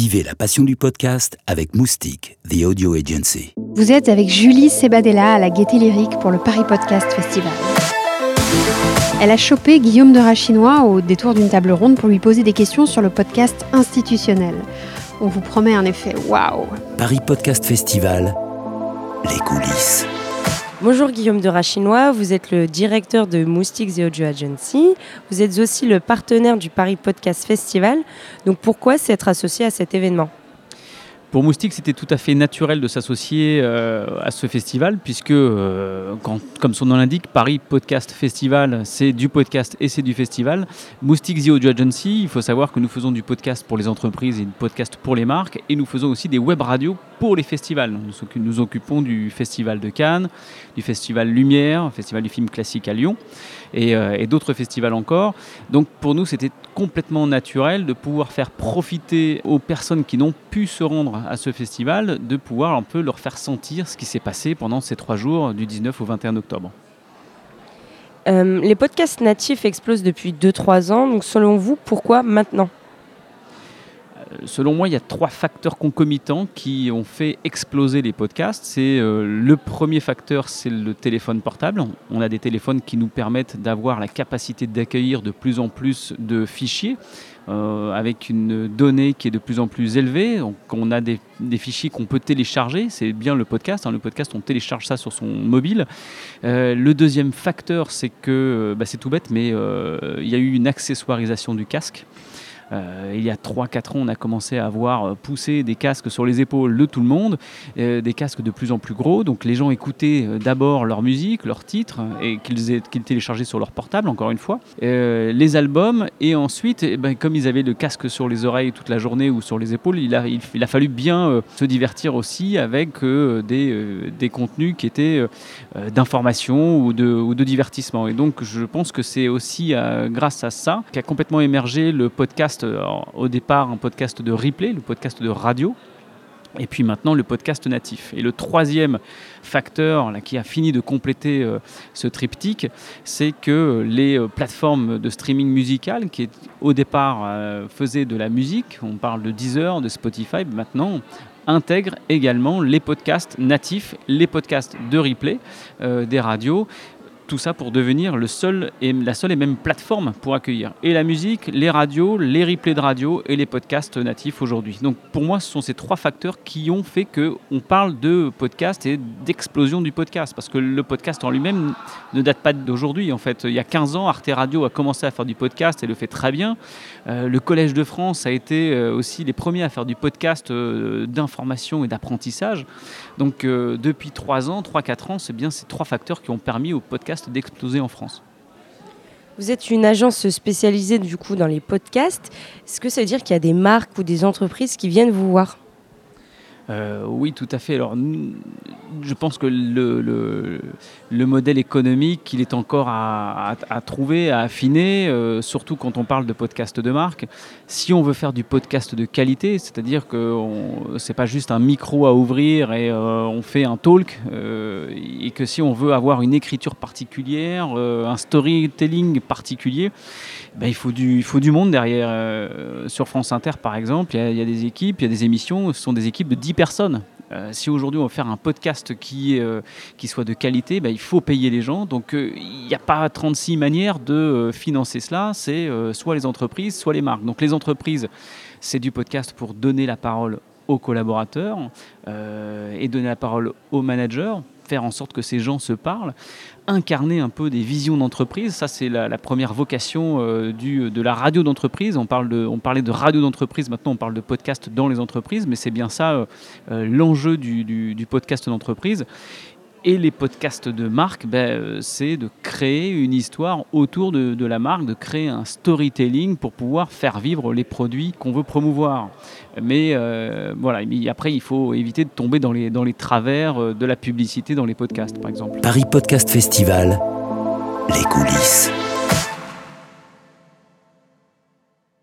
Vivez la passion du podcast avec Moustique, The Audio Agency. Vous êtes avec Julie Sebadella à la Gaieté Lyrique pour le Paris Podcast Festival. Elle a chopé Guillaume de Rachinois au détour d'une table ronde pour lui poser des questions sur le podcast institutionnel. On vous promet un effet waouh. Paris Podcast Festival, les coulisses. Bonjour Guillaume de Rachinois, vous êtes le directeur de Moustique The Audio Agency. Vous êtes aussi le partenaire du Paris Podcast Festival. Donc pourquoi s'être associé à cet événement? Pour Moustique, c'était tout à fait naturel de s'associer euh, à ce festival, puisque, euh, comme son nom l'indique, Paris Podcast Festival, c'est du podcast et c'est du festival. Moustique The Audio Agency, il faut savoir que nous faisons du podcast pour les entreprises et du podcast pour les marques, et nous faisons aussi des web radios pour les festivals. Nous nous occupons du Festival de Cannes, du Festival Lumière, Festival du film classique à Lyon. Euh, et, d'autres festivals encore. Donc pour nous, c'était complètement naturel de pouvoir faire profiter aux personnes qui n'ont pu se rendre à ce festival, de pouvoir un peu leur faire sentir ce qui s'est passé pendant ces trois jours du 19 au 21 octobre. Euh, les podcasts natifs explosent depuis 2-3 ans, donc selon vous, pourquoi maintenant? Selon moi, il y a trois facteurs concomitants qui ont fait exploser les podcasts. C'est euh, le premier facteur, c'est le téléphone portable. On a des téléphones qui nous permettent d'avoir la capacité d'accueillir de plus en plus de fichiers. Euh, avec une donnée qui est de plus en plus élevée. Donc on a des, fichiers qu'on peut télécharger, c'est bien le podcast. Hein. Le podcast, on télécharge ça sur son mobile. Euh, le deuxième facteur, c'est que, bah, c'est tout bête, mais il y a eu une accessoirisation du casque. Euh, il y a 3-4 ans, on a commencé à voir euh, pousser des casques sur les épaules de tout le monde, euh, des casques de plus en plus gros. Donc les gens écoutaient d'abord leur musique, leurs titres, et qu'ils téléchargeaient sur leur portable, encore une fois, les albums, et ensuite, eh ben, comme ils avaient le casque sur les oreilles toute la journée ou sur les épaules, il a, fallu bien se divertir aussi avec des, contenus qui étaient d'information ou de divertissement. Et donc je pense que c'est aussi grâce à ça qu'a complètement émergé le podcast euh, au départ un podcast de replay, le podcast de radio, et puis maintenant le podcast natif. Et le troisième facteur qui a fini de compléter euh, ce triptyque, c'est que les euh, plateformes de streaming musical qui au départ faisaient de la musique, on parle de Deezer, de Spotify, maintenant intègrent également les podcasts natifs, les podcasts de replay des radios tout ça pour devenir le seul et, la seule et même plateforme pour accueillir et la musique, les radios, les replays de radio et les podcasts natifs aujourd'hui. Donc pour moi, ce sont ces trois facteurs qui ont fait qu'on parle de podcast et d'explosion du podcast. Parce que le podcast en lui-même ne date pas d'aujourd'hui. En fait, il y a 15 ans, Arte Radio a commencé à faire du podcast et le fait très bien. Euh, le Collège de France a été euh, aussi les premiers à faire du podcast euh, d'information et d'apprentissage. Donc depuis 3 ans, 3-4 ans, c'est bien ces trois facteurs qui ont permis au podcast d'exploser en France. Vous êtes une agence spécialisée du coup dans les podcasts. Est-ce que ça veut dire qu'il y a des marques ou des entreprises qui viennent vous voir? Euh, oui, tout à fait. Alors, je pense que le, le, modèle économique, il est encore à, trouver, à affiner, euh, surtout quand on parle de podcast de marque. Si on veut faire du podcast de qualité, c'est-à-dire que c'est pas juste un micro à ouvrir et euh, on fait un talk, et que si on veut avoir une écriture particulière, un storytelling particulier, ben, il, faut du, il faut du monde derrière. sur France Inter, par exemple, il y, a des équipes, il y a des émissions, ce sont des équipes de 10 personnes. Euh, si aujourd'hui on veut faire un podcast qui, euh, soit de qualité, bah, il faut payer les gens. Donc euh, il n'y a pas 36 manières de financer cela. C'est soit les entreprises, soit les marques. Donc les entreprises, c'est du podcast pour donner la parole aux collaborateurs et donner la parole aux managers faire en sorte que ces gens se parlent, incarner un peu des visions d'entreprise. Ça, c'est la, première vocation euh, de la radio d'entreprise. On, parlait de radio d'entreprise, maintenant on parle de podcast dans les entreprises, mais c'est bien ça euh, euh, l'enjeu du, du, podcast d'entreprise. Et les podcasts de marque, ben, euh, c'est de créer une histoire autour de, la marque, de créer un storytelling pour pouvoir faire vivre les produits qu'on veut promouvoir. Mais euh, voilà, après, il faut éviter de tomber dans les, dans les travers euh, de la publicité dans les podcasts, par exemple. Paris Podcast Festival, les coulisses.